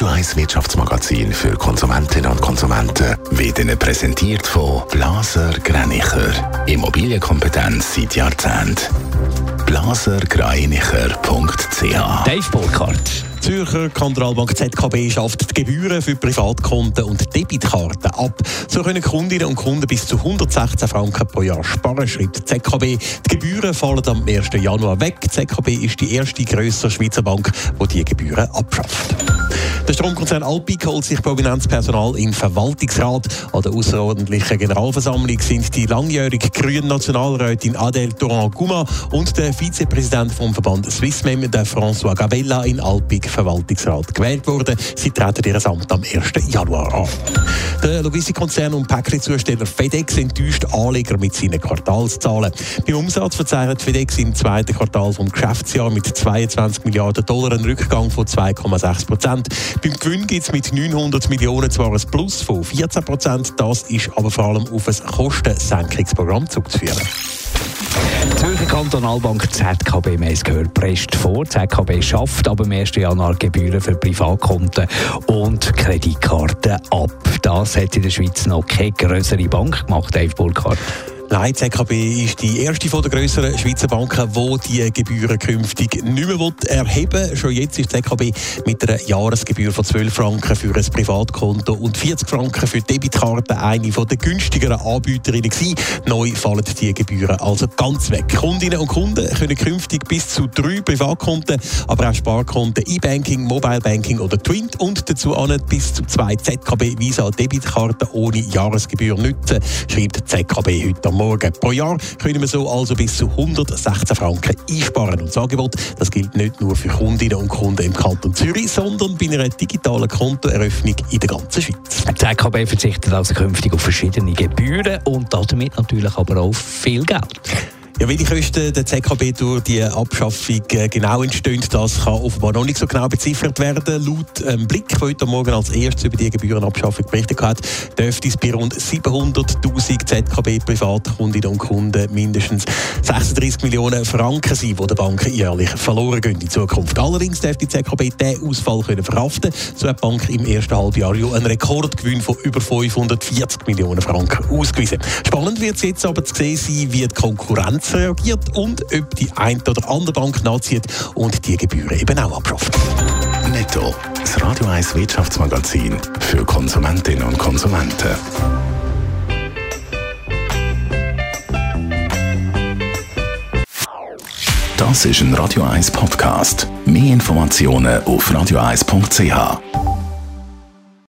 Radio 1 Wirtschaftsmagazin für Konsumentinnen und Konsumenten wird Ihnen präsentiert von Blaser Greinicher. Immobilienkompetenz seit Jahrzehnten. blasergreinicher.ch Dave Burkhardt. Zürcher Kantonalbank ZKB schafft die Gebühren für Privatkonten und Debitkarten ab. So können Kundinnen und Kunden bis zu 116 Franken pro Jahr sparen, schreibt die ZKB. Die Gebühren fallen am 1. Januar weg. Die ZKB ist die erste größere Schweizer Bank, die diese Gebühren abschafft. Der Stromkonzern Alpic holt sich prominentes Personal im Verwaltungsrat. An der außerordentlichen Generalversammlung sind die langjährige grüne Nationalrätin Adèle Torrent-Guma und der Vizepräsident vom Verband Swissmem, der François Gabella, in Alpic Verwaltungsrat gewählt worden. Sie treten ihr Amt am 1. Januar an. Der Logistikkonzern und Päckchenzusteller FedEx enttäuscht Anleger mit seinen Quartalszahlen. Beim Umsatz verzeichnet FedEx im zweiten Quartal vom Geschäftsjahr mit 22 Milliarden Dollar einen Rückgang von 2,6 Prozent. Beim Gewinn gibt es mit 900 Millionen zwar ein Plus von 14 Prozent, das ist aber vor allem auf ein Kostensenkungsprogramm zurückzuführen. Die Zürcher Kantonalbank ZKB, wir gehört, presst vor. ZKB schafft aber am 1. Januar Gebühren für Privatkonten und Kreditkarten ab. Das hat in der Schweiz noch keine größere Bank gemacht, Dave Burkhardt. Nein, die ZKB ist die erste von der grösseren Schweizer Banken, die die Gebühren künftig nicht mehr erheben will. Schon jetzt ist die ZKB mit einer Jahresgebühr von 12 Franken für ein Privatkonto und 40 Franken für die Debitkarte eine der günstigeren Anbieterinnen gewesen. Neu fallen die Gebühren also ganz weg. Kundinnen und Kunden können künftig bis zu drei Privatkonten, aber auch Sparkonten, E-Banking, Mobile Banking oder Twint und dazu an bis zu zwei ZKB Visa Debitkarten ohne Jahresgebühr nutzen, schreibt die ZKB heute am Morgen. Pro Jahr können wir so also bis zu 116 Franken einsparen. Und das Angebot das gilt nicht nur für Kundinnen und Kunden im Kanton Zürich, sondern bei einer digitalen Kontoeröffnung in der ganzen Schweiz. Die EKB verzichtet also künftig auf verschiedene Gebühren und damit natürlich aber auch viel Geld. Ja, wie die Kosten der ZKB durch die Abschaffung äh, genau entstehen, das kann offenbar noch nicht so genau beziffert werden. Laut ähm, Blick, der heute Morgen als erstes über die Gebührenabschaffung berichtet hat, dürfte es bei rund 700'000 ZKB-Privatkundinnen und Kunden mindestens 36 Millionen Franken sein, die der Bank jährlich verloren gehen in Zukunft. Allerdings dürfte die ZKB diesen Ausfall können verhaften So hat die Bank im ersten Halbjahr einen Rekordgewinn von über 540 Millionen Franken ausgewiesen. Spannend wird es jetzt aber zu sehen sein, wie die Konkurrenz reagiert und ob die ein oder andere Bank nachzieht und die Gebühren eben auch abschafft. Netto, das Radio 1 Wirtschaftsmagazin für Konsumentinnen und Konsumenten. Das ist ein Radio 1 Podcast. Mehr Informationen auf radio1.ch.